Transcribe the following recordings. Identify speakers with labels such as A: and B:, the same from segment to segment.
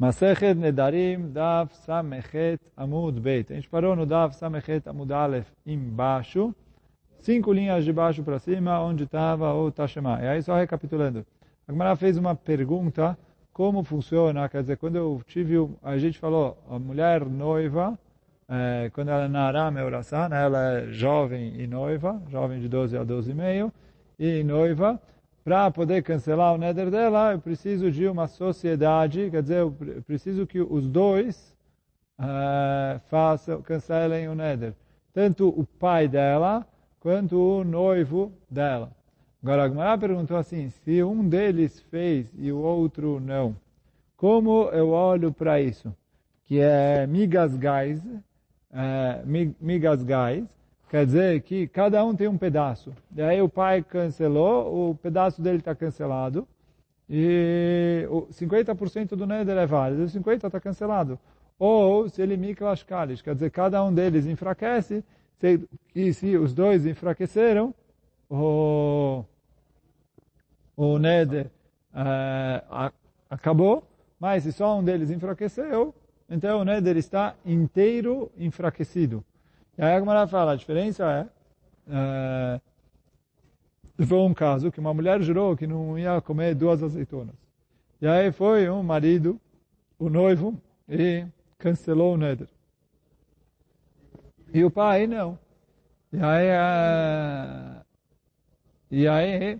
A: Masechet Nedarim, Dav Samechet Amud Beit. A gente parou no Dav Samechet Amud Aleph embaixo, cinco linhas de baixo para cima, onde estava o Tashema. E aí, só recapitulando. A Gemara fez uma pergunta, como funciona, quer dizer, quando eu tive, a gente falou, a mulher noiva, é, quando ela é Naram Eurasan, ela é jovem e noiva, jovem de 12 a 12 e meio, e noiva, para poder cancelar o neder dela, eu preciso de uma sociedade, quer dizer, eu preciso que os dois uh, façam, cancelem o neder. Tanto o pai dela, quanto o noivo dela. Agora, a Gemara perguntou assim, se um deles fez e o outro não, como eu olho para isso? Que é migas gás, é, migas gás, quer dizer que cada um tem um pedaço. E aí o pai cancelou, o pedaço dele está cancelado, e 50% do neder é válido, 50% está cancelado. Ou se ele miklash kalish, quer dizer, cada um deles enfraquece, e se os dois enfraqueceram, o, o neder uh, acabou, mas se só um deles enfraqueceu, então o neder está inteiro enfraquecido. E aí a Gemara fala, a diferença é, uh, foi um caso que uma mulher jurou que não ia comer duas azeitonas. E aí foi um marido, o noivo, e cancelou o neder. E o pai não. E aí, uh, e aí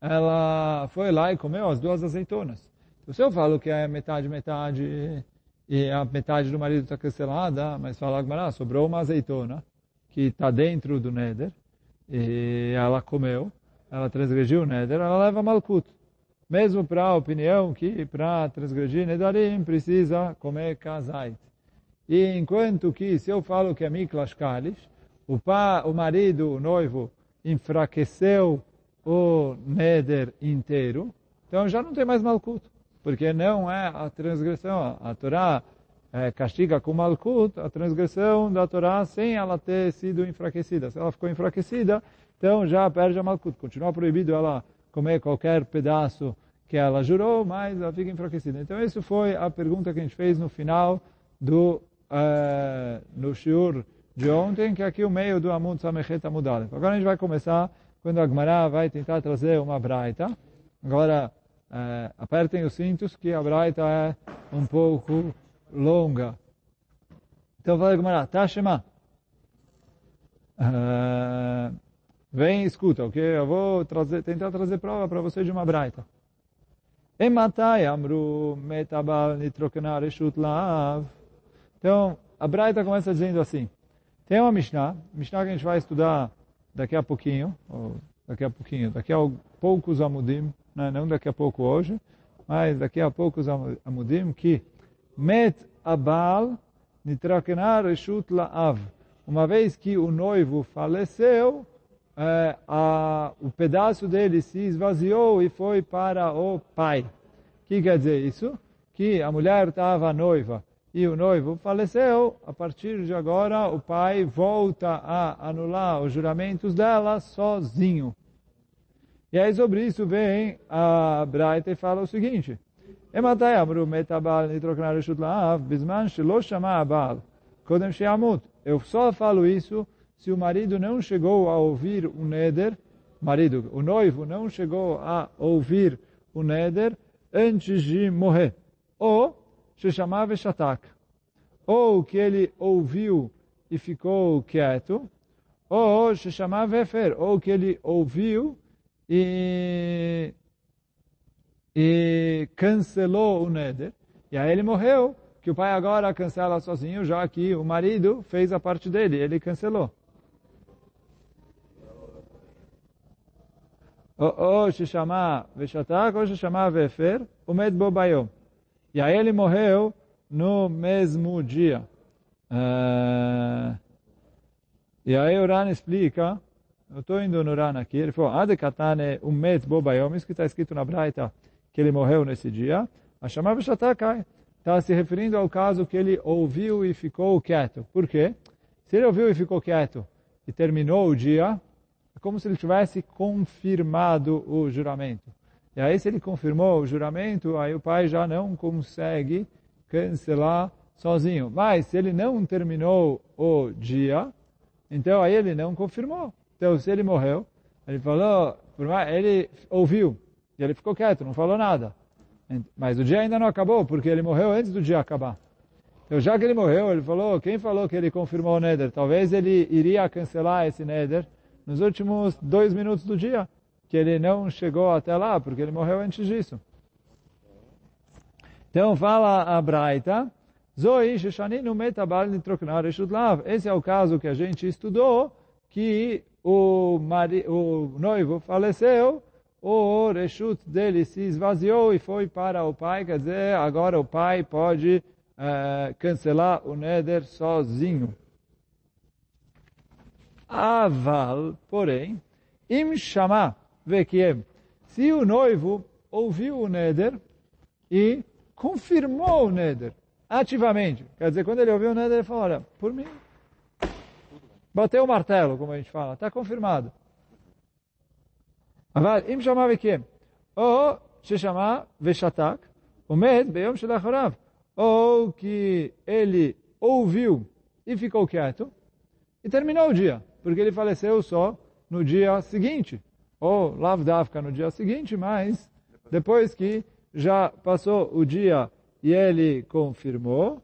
A: ela foi lá e comeu as duas azeitonas. Então, se eu falo que é metade, metade, e a metade do marido está cancelada, mas fala que sobrou uma azeitona que está dentro do neder, e ela comeu, ela transgrediu o neder, ela leva malkut. Mesmo para a opinião que para transgredir nedarim precisa comer kazait. E enquanto que se eu falo que é miklash kalish, o, o marido, o noivo, enfraqueceu o neder inteiro, então já não tem mais malkut, porque não é a transgressão. A Torá é, castiga com malkut a transgressão da Torá sem ela ter sido enfraquecida. Se ela ficou enfraquecida, então já perde a malkut. Continua proibido ela comer qualquer pedaço que ela jurou, mas ela fica enfraquecida. Então, isso foi a pergunta que a gente fez no final do uh, no shiur de ontem, que é aqui o meio do Amud Samechet Amudale. Agora a gente vai começar quando a Gemara vai tentar trazer uma braita. Agora, uh, apertem os cintos que a braita é um pouco longa. Então fala a Gemara, Tashema. Uh, vem e escuta, ok? Eu vou trazer, tentar trazer prova para você de uma braita. Amru metabal nitrokenar eshut. Então, a Braita começa dizendo assim. Tem uma Mishnah, Mishnah que a gente vai estudar daqui a pouquinho, ou daqui a pouquinho, daqui a poucos amudim, né? não daqui a pouco hoje, mas daqui a poucos amudim, que met abal nitrakenar reshut laav. Uma vez que o noivo faleceu, é, a, o pedaço dele se esvaziou e foi para o pai. O que quer dizer isso? Que a mulher estava noiva e o noivo faleceu, a partir de agora o pai volta a anular os juramentos dela sozinho. E aí sobre isso vem a Braita e fala o seguinte, la'av. Eu só falo isso se o marido não chegou a ouvir o neder, marido, o noivo não chegou a ouvir o neder antes de morrer. Ou chamava Shatak. Ou que ele ouviu e ficou quieto, ou chamava Efer, ou que ele ouviu e, e cancelou o Neder, e aí ele morreu, que o pai agora cancela sozinho, já que o marido fez a parte dele, ele cancelou. ou se chamar Veshatak, ou se chamar Vefer, o Med Bobayom. E aí ele morreu no mesmo dia. Uh, e aí o Ran explica, eu estou indo no Ran aqui, ele falou, Adekatane umet isso que está escrito na Braita, que ele morreu nesse dia, a chamava Shatakai. Está se referindo ao caso que ele ouviu e ficou quieto. Por quê? Se ele ouviu e ficou quieto e terminou o dia, é como se ele tivesse confirmado o juramento. E aí, se ele confirmou o juramento, aí o pai já não consegue cancelar sozinho. Mas se ele não terminou o dia, então aí ele não confirmou. Então se ele morreu, ele falou, ele ouviu, e ele ficou quieto, não falou nada. Mas o dia ainda não acabou, porque ele morreu antes do dia acabar. Então, já que ele morreu, ele falou, quem falou que ele confirmou o Neder? Talvez ele iria cancelar esse Neder nos últimos dois minutos do dia, que ele não chegou até lá, porque ele morreu antes disso. Então, fala a Braita, Metabal. Esse é o caso que a gente estudou, que o, mari, o noivo faleceu, o reshut dele se esvaziou e foi para o pai, quer dizer, agora o pai pode uh, cancelar o neder sozinho. Aval, porém, im shama vekiem, se o noivo ouviu o neder e confirmou o neder ativamente, quer dizer, quando ele ouviu o neder, ele falou, olha, por mim, bateu o martelo, como a gente fala, está confirmado. אבל אם שמע וקיים, או ששמע ושתק, עומד ביום שלאחריו, ou que ele ouviu e ficou quieto e terminou o dia, porque ele faleceu só no dia seguinte, ou lavdavka no dia seguinte, mas depois que já passou o dia e ele confirmou,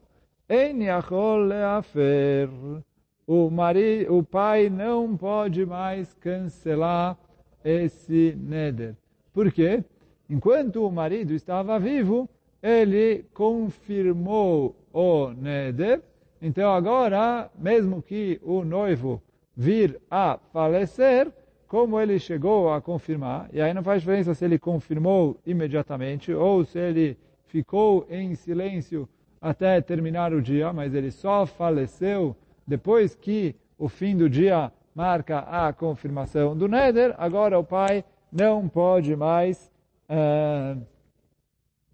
A: o, marido, o pai não pode mais cancelar esse neder. Por quê? Enquanto o marido estava vivo, ele confirmou o neder. Então agora, mesmo que o noivo vir a falecer, como ele chegou a confirmar, e aí não faz diferença se ele confirmou imediatamente ou se ele ficou em silêncio até terminar o dia, mas ele só faleceu depois que o fim do dia marca a confirmação do Neder, agora o pai não pode mais uh,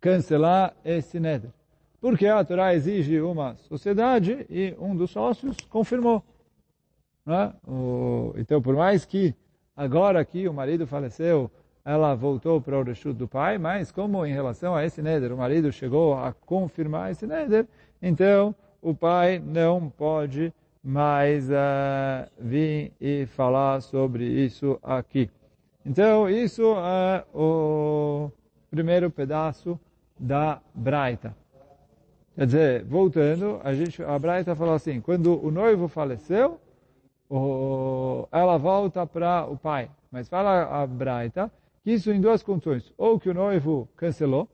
A: cancelar esse Neder. Porque a Torá exige uma sociedade e um dos sócios confirmou. Né? O, então, por mais que agora que o marido faleceu, ela voltou para o Reshut do pai, mas como em relação a esse Neder, o marido chegou a confirmar esse Neder, então o pai não pode mas uh, vim e falar sobre isso aqui. Então, isso é o primeiro pedaço da Braita. Quer dizer, voltando, a, gente, a Braita falou assim, quando o noivo faleceu, o, ela volta para o pai. Mas fala a Braita que isso em duas condições. Ou que o noivo cancelou,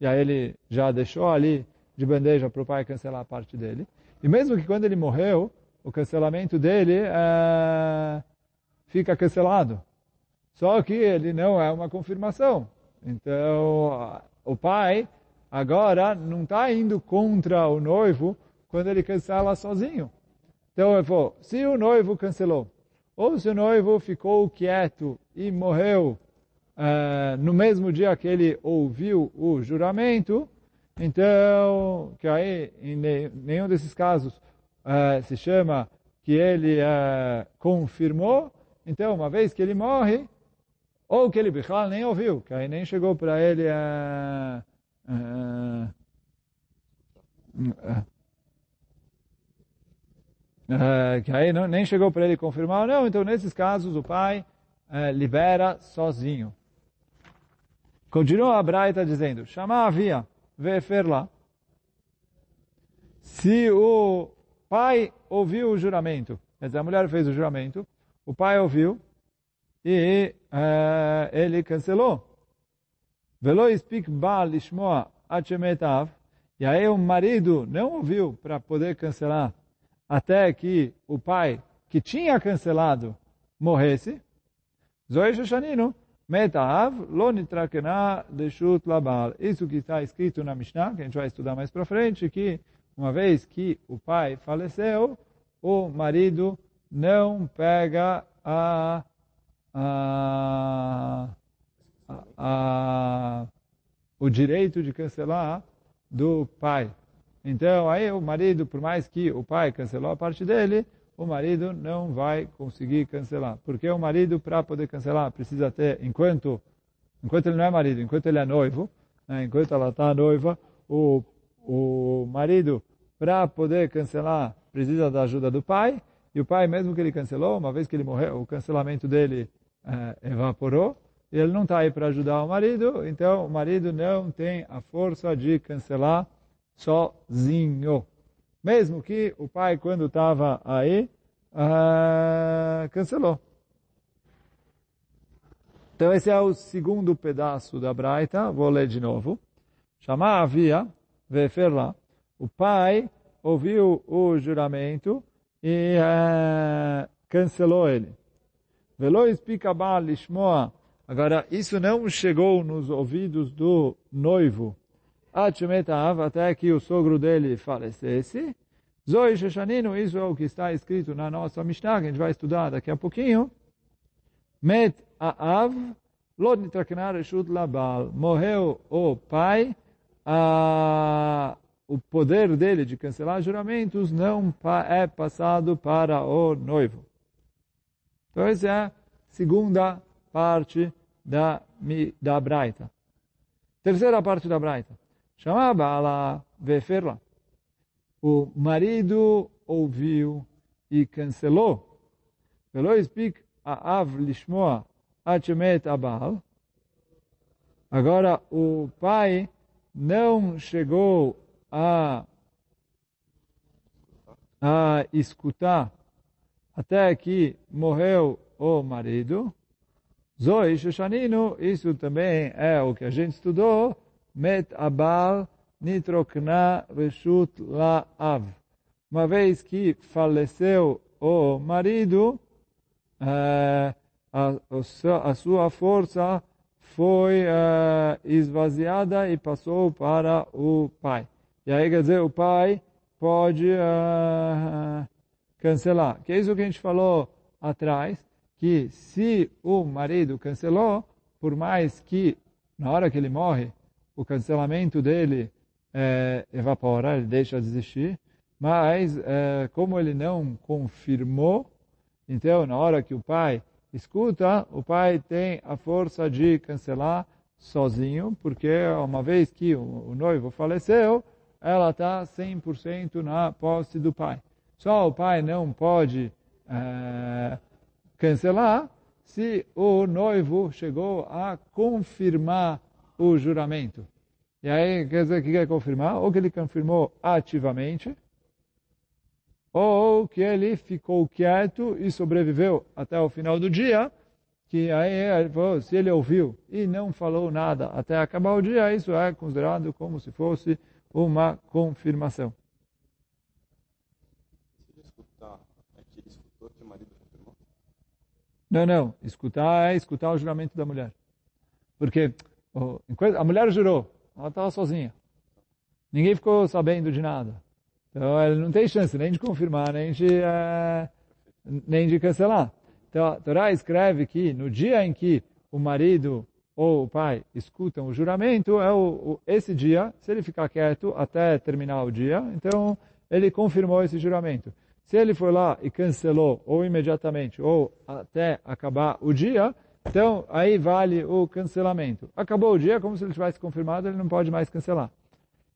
A: e aí ele já deixou ali de bandeja para o pai cancelar a parte dele. E mesmo que quando ele morreu, o cancelamento dele é, fica cancelado. Só que ele não é uma confirmação. Então, o pai agora não está indo contra o noivo quando ele cancela sozinho. Então, ele falou, se o noivo cancelou, ou se o noivo ficou quieto e morreu uh, no mesmo dia que ele ouviu o juramento, então, que aí, em nenhum desses casos, uh, se chama que ele uh, confirmou, então, uma vez que ele morre, ou que ele Bichal nem ouviu, que aí nem chegou para ele a... Uh, que aí não, nem chegou para ele confirmar, não, então nesses casos o pai libera sozinho. Continua a Braita dizendo, chamar havia, vefer lá. Se o pai ouviu o juramento. Quer dizer, a mulher fez o juramento, o pai ouviu e uh, ele cancelou. Velo speak lishmoa achemetav. E aí o marido não ouviu para poder cancelar até que o pai que tinha cancelado morresse. Zoe Shoshanino, metav lo nitrakena deshut labal. Isso que está escrito na Mishnah, que a gente vai estudar mais para frente, que uma vez que o pai faleceu, o marido não pega a, a, a, o direito de cancelar do pai. Então, aí o marido, por mais que o pai cancelou a parte dele, o marido não vai conseguir cancelar. Porque o marido, para poder cancelar, precisa ter, enquanto, enquanto ele não é marido, enquanto ele é noivo, né, enquanto ela está noiva, o o marido, para poder cancelar, precisa da ajuda do pai, e o pai, mesmo que ele cancelou, uma vez que ele morreu, o cancelamento dele eh, evaporou, ele não está aí para ajudar o marido, então o marido não tem a força de cancelar sozinho. Mesmo que o pai, quando estava aí, uh, cancelou. Então esse é o segundo pedaço da Braita, vou ler de novo. Chamar havia, veferla. O pai ouviu o juramento e uh, cancelou ele. Velo explica lishmoa. Agora, isso não chegou nos ouvidos do noivo. Até que o sogro dele falecesse. Zoe Shoshanino, isso é o que está escrito na nossa Mishnah, que a gente vai estudar daqui a pouquinho. Met Aav, Lod Nitraknar Reshut Labal. Morreu o pai, a, o poder dele de cancelar juramentos não é passado para o noivo. Então essa é a segunda parte da, da Braita. Terceira parte da Braita. Chamava ela Veferla. O marido ouviu e cancelou. Velo speak Aav lishmoa achemet abal. Agora, o pai não chegou a, a escutar até que morreu o marido. Zoe Shoshanino, isso também é o que a gente estudou, met abal nitrokna reshut la'av. Uma vez que faleceu o marido, a, a, sua força foi uh, esvaziada e passou para o pai. E aí, quer dizer, o pai pode uh, cancelar. Que é isso que a gente falou atrás, que se o marido cancelou, por mais que na hora que ele morre, o cancelamento dele é, evapora, ele deixa de existir, mas é, como ele não confirmou, então, na hora que o pai escuta, o pai tem a força de cancelar sozinho, porque uma vez que o noivo faleceu, ela está 100% na posse do pai. Só o pai não pode é, cancelar se o noivo chegou a confirmar o juramento. E aí, quer dizer, que quer confirmar? Ou que ele confirmou ativamente, ou que ele ficou quieto e sobreviveu até o final do dia, que aí ele falou, se ele ouviu e não falou nada até acabar o dia, isso é considerado como se fosse uma confirmação. Não, não. Escutar é escutar o juramento da mulher. Porque a mulher jurou, ela estava sozinha. Ninguém ficou sabendo de nada. Então, ela não tem chance nem de confirmar, nem de, uh, nem de cancelar. Então, a Torá escreve que no dia em que o marido ou o pai escutam o juramento, é o, o, esse dia, se ele ficar quieto até terminar o dia, então ele confirmou esse juramento. Se ele for lá e cancelou, ou imediatamente, ou até acabar o dia, então aí vale o cancelamento. Acabou o dia, como se ele tivesse confirmado, ele não pode mais cancelar.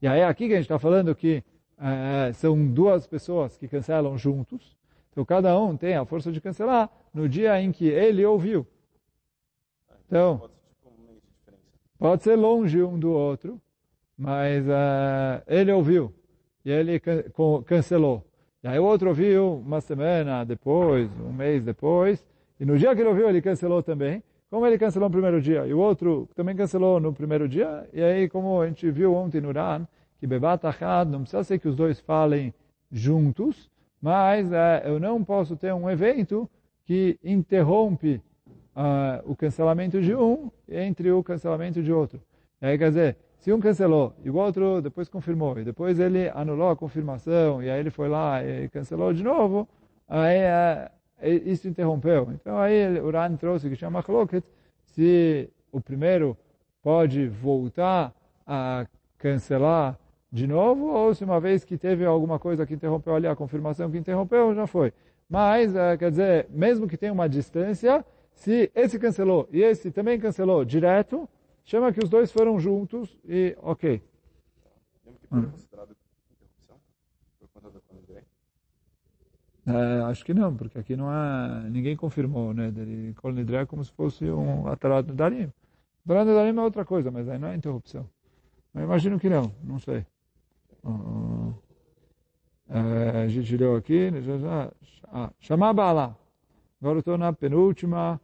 A: E aí aqui que a gente está falando que é, são duas pessoas que cancelam juntos. Então, cada um tem a força de cancelar no dia em que ele ouviu. Então, pode ser longe um do outro, mas uh, ele ouviu e ele cancelou. E aí o outro ouviu uma semana depois, um mês depois, e no dia que ele ouviu, ele cancelou também. Como ele cancelou no primeiro dia, e o outro também cancelou no primeiro dia, e aí, como a gente viu ontem no RAN, que Bebat Achad, não precisa ser que os dois falem juntos, mas é, eu não posso ter um evento que interrompe uh, o cancelamento de um entre o cancelamento de outro. E aí, quer dizer, se um cancelou e o outro depois confirmou, e depois ele anulou a confirmação, e aí ele foi lá e cancelou de novo, aí uh, isso interrompeu. Então aí o Ran trouxe que chama Chloket, se o primeiro pode voltar a cancelar de novo, ou se uma vez que teve alguma coisa que interrompeu ali, a confirmação que interrompeu, já foi. Mas, é, quer dizer, mesmo que tenha uma distância, se esse cancelou e esse também cancelou direto, chama que os dois foram juntos e ok.
B: É do
A: acho que não, porque aqui não há, ninguém confirmou, né? Ele Kol Nidrei é como se fosse um Atarat Nedarim. Atarat Nedarim é outra coisa, mas aí não é interrupção. Mas imagino que não, não sei. Uh, uh, a gente leu aqui, já, ah, chamar Baalá. Agora eu estou na penúltima.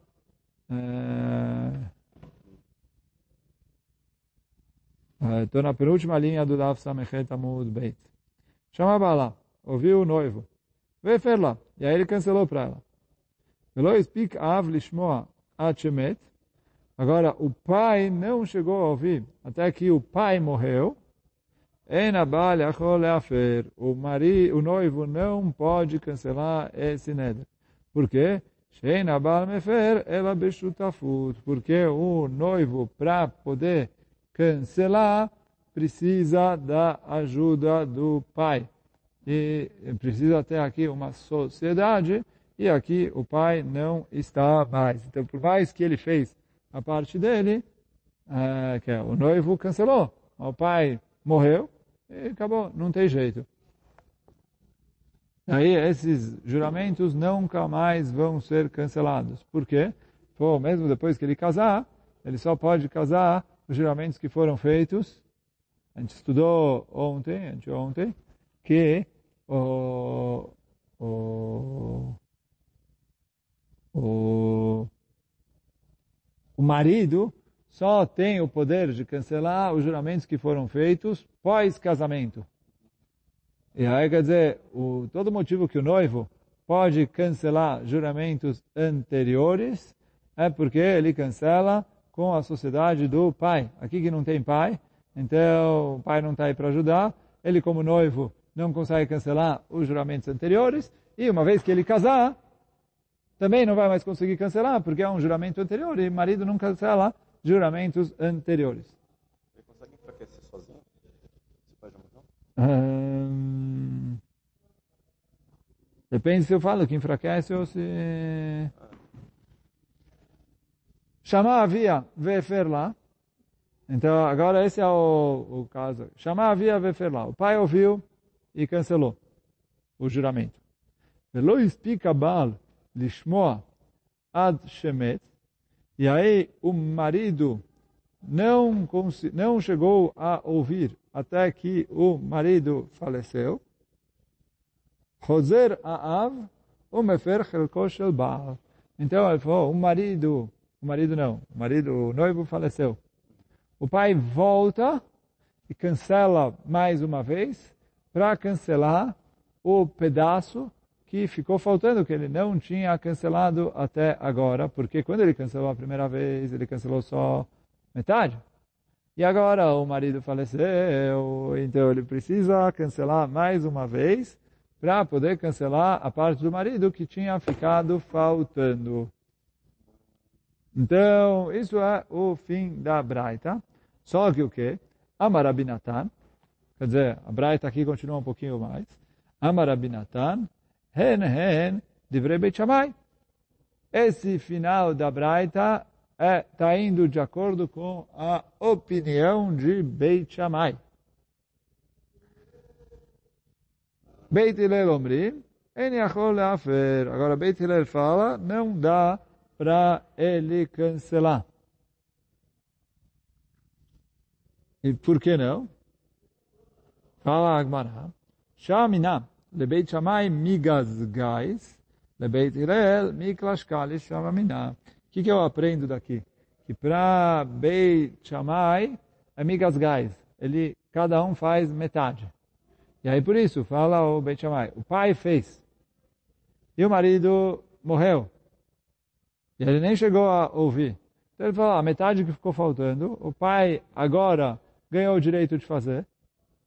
A: Estou na penúltima linha do Daf Samechet Amud Beit. Chama Baalá. Ouviu o noivo. Vefer lá. E aí ele cancelou para ela. Av lishmoa Agora, o pai não chegou a ouvir até que o pai morreu. O marido, o noivo não pode cancelar esse neder. Por quê? Porque o noivo, para poder cancelar, precisa da ajuda do pai. E precisa ter aqui uma sociedade, e aqui o pai não está mais. Então, por mais que ele fez a parte dele, é, que é, o noivo cancelou, o pai morreu, e acabou, não tem jeito. Aí esses juramentos nunca mais vão ser cancelados. Por quê? Pô, mesmo depois que ele casar, ele só pode casar os juramentos que foram feitos. A gente estudou ontem, anteontem, que o, o, o, o marido só tem o poder de cancelar os juramentos que foram feitos pós-casamento. E aí quer dizer, o, todo motivo que o noivo pode cancelar juramentos anteriores é porque ele cancela com a sociedade do pai. Aqui que não tem pai, então o pai não está aí para ajudar. Ele como noivo não consegue cancelar os juramentos anteriores. E uma vez que ele casar, também não vai mais conseguir cancelar, porque é um juramento anterior e o marido não cancela juramentos anteriores.
B: Ele consegue enfraquecer sozinho? Se pai já morreu?
A: Hum, depende se eu falo que enfraquece ou se... Chamar havia lá. Então, agora esse é o, o caso. Chamar havia lá. O pai ouviu e cancelou o juramento. Velo explica Baal lishmoa ad shemet. E aí o marido não, não chegou a ouvir até que o marido faleceu. Choser Aav, o mefer chelko shel Baal. Então ele falou, o marido, o marido não, o marido, o noivo faleceu. O pai volta e cancela mais uma vez para cancelar o pedaço que ficou faltando, que ele não tinha cancelado até agora, porque quando ele cancelou a primeira vez, ele cancelou só metade. E agora o marido faleceu, então ele precisa cancelar mais uma vez para poder cancelar a parte do marido que tinha ficado faltando. Então, isso é o fim da Braita. Só que o que? Amarabinatan, quer dizer, a Braita aqui continua um pouquinho mais. Amarabinatan, hen hen, divrei Beit Shammai. Esse final da Braita está é, tá indo de acordo com a opinião de Beit Shammai. Beit Hillel omrim. Agora Beit Hillel fala, não dá para ele cancelar. E por que não? Fala Agmará. Shamina, lebeit Shammai migazgais, lebeit Hillel miklashkalis shamamina que, que eu aprendo daqui? Que para Beit Shammai é migas gás. Ele, cada um faz metade. E aí por isso, fala o Beit Shammai, o pai fez. E o marido morreu. E ele nem chegou a ouvir. Então ele fala, a metade que ficou faltando, o pai agora ganhou o direito de fazer.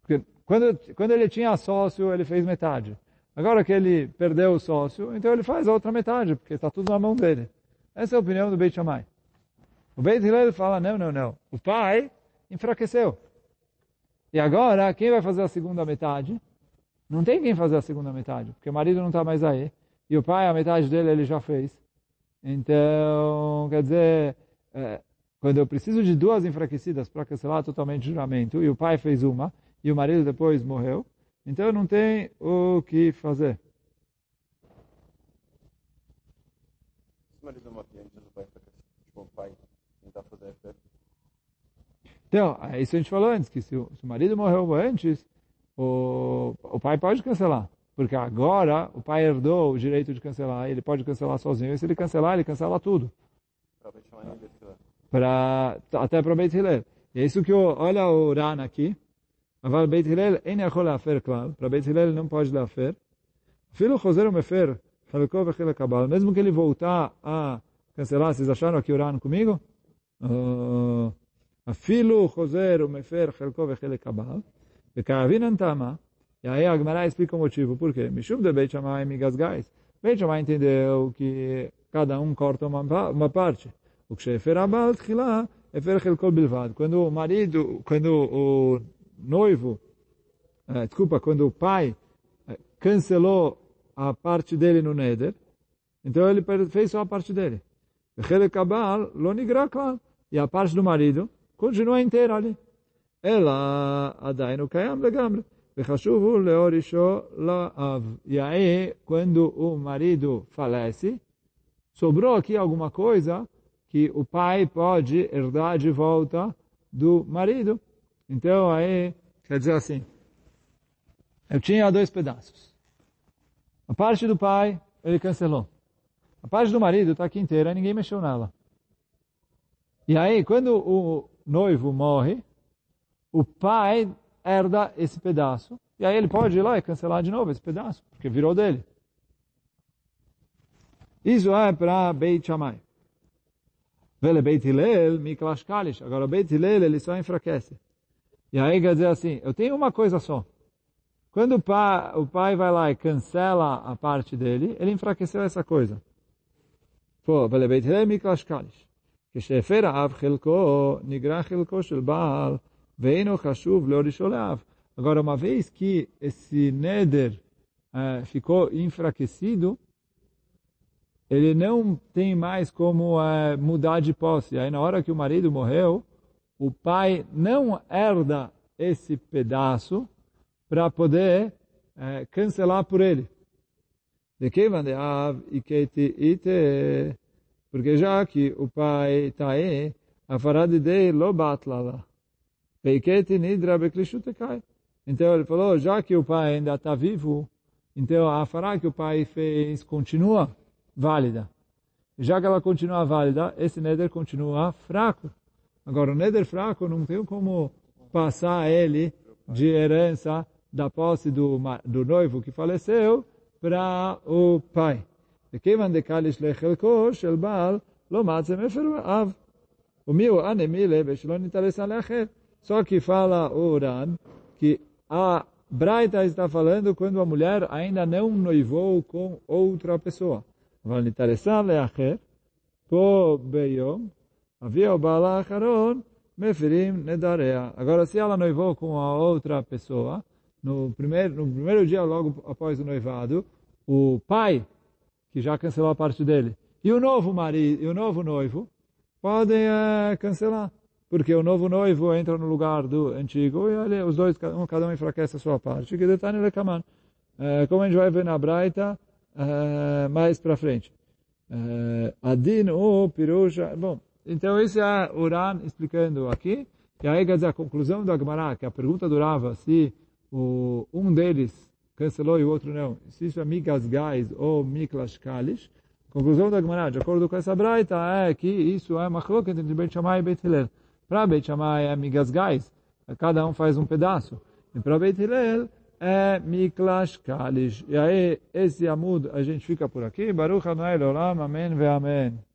A: Porque quando, quando ele tinha sócio, ele fez metade. Agora que ele perdeu o sócio, então ele faz a outra metade, porque está tudo na mão dele. Essa é a opinião do Beit Shammai. O Beit Hillel fala, não, não, não. O pai enfraqueceu. E agora, quem vai fazer a segunda metade? Não tem quem fazer a segunda metade, porque o marido não está mais aí. E o pai, a metade dele, ele já fez. Então, quer dizer, é, quando eu preciso de duas enfraquecidas para cancelar totalmente o juramento, e o pai fez uma, e o marido depois morreu, então não tem o que fazer. Então, é isso a gente falou antes, que se o, se o marido morreu antes, o, o pai pode cancelar. Porque agora o pai herdou o direito de cancelar, ele pode cancelar sozinho, e se ele cancelar, ele cancela tudo. Pra, até para Beit Hillel. É isso que, o, olha o Ran aqui. Aval Beit Hillel en yachol lafer klal. Para Beit Hillel não pode lafer. Filo chozer o mefer, chalukov vechil akabal. Mesmo que ele voltar a cancelar, vocês acharam aqui oraram comigo? Afilo chozer o mefer, chalukov vechil akabal. Vekavin antama. E aí a Gemara explica o motivo. Por quê? Mishum de Beit Shammai migas gais. Beit Shammai entendeu que cada um corta uma, uma parte. O que shefer abal tchila, efer chelkol bilvad. Quando o marido, quando o noivo, eh, desculpa, quando o pai eh, cancelou a parte dele no Neder, então ele fez só a parte dele. Chelek abal lo nigra klal. E a parte do marido continua inteira ali. Ela adainu kayam legamre. וחשוב הוא להורישו לאב. E aí, quando o marido falece, sobrou aqui alguma coisa que o pai pode herdar de volta do marido. Então, aí, quer dizer assim, eu tinha dois pedaços. A parte do pai, ele cancelou. A parte do marido está aqui inteira, ninguém mexeu nela. E aí, quando o noivo morre, o pai herda esse pedaço. E aí ele pode ir lá e cancelar de novo esse pedaço, porque virou dele. Isso é para Beit Shammai. Vele Beit Hillel, Miklash Kalish. Agora, Beit Hillel, ele só enfraquece. E aí quer dizer assim, eu tenho uma coisa só. Quando o pai, o pai vai lá e cancela a parte dele, ele enfraqueceu essa coisa. Pô, Vele Beit Hillel, Miklash Kalish. כשהפר האב חלקו, נגרע חלקו של בעל Veino Hashuv Leorisholeav. Agora, uma vez que esse Neder uh, ficou enfraquecido, ele não tem mais como uh, mudar de posse. Aí, na hora que o marido morreu, o pai não herda esse pedaço para poder uh, cancelar por ele. De que av iketi ite, porque já que o pai está aí, a farad de lo batlala. Peiketi nidra beklishutekai. Então ele falou, já que o pai ainda está vivo, então a fará que o pai fez continua válida. Já que ela continua válida, esse neder continua fraco. Agora, o neder fraco não tem como passar ele de herança da posse do, do noivo que faleceu para o pai. וכיוון דקליש לחלקו של בעל, לא מצא מפר אב. ומי הוא אנמילה ושלא נתרס על האחר. Só que fala o Uran que a Braita está falando quando a mulher ainda não noivou com outra pessoa. אבל נתרסה לאחר, פה ביום, Havia o Baala meferim Nedarea. Agora, se ela noivou com a outra pessoa, no primeiro, no primeiro dia, logo após o noivado, o pai, que já cancelou a parte dele, e o novo marido, e o novo noivo, podem é, cancelar. Porque o novo noivo entra no lugar do antigo e olha, os dois, um, cada um enfraquece a sua parte. Que detalhe. É, eh, como a gente vai ver na Braita é, mais para frente. Adin o Piruja. Bom, então esse é o Uran explicando aqui. E aí quer dizer a conclusão da Gemara, que a pergunta durava se o, um deles cancelou e o outro não. Se isso é Migas Gais ou Miklas Kalish. Conclusão da Gemara, de acordo com essa Braita, é que isso é Machloket entre Beit Shammai e Beit Hillel. Para Beit Shammai é amigas gais, cada um faz um pedaço. E para Beit Hillel é Miklash Kalish. E aí, esse Amud, a gente fica por aqui. Baruch Adonai Olam, Amém ve Amém.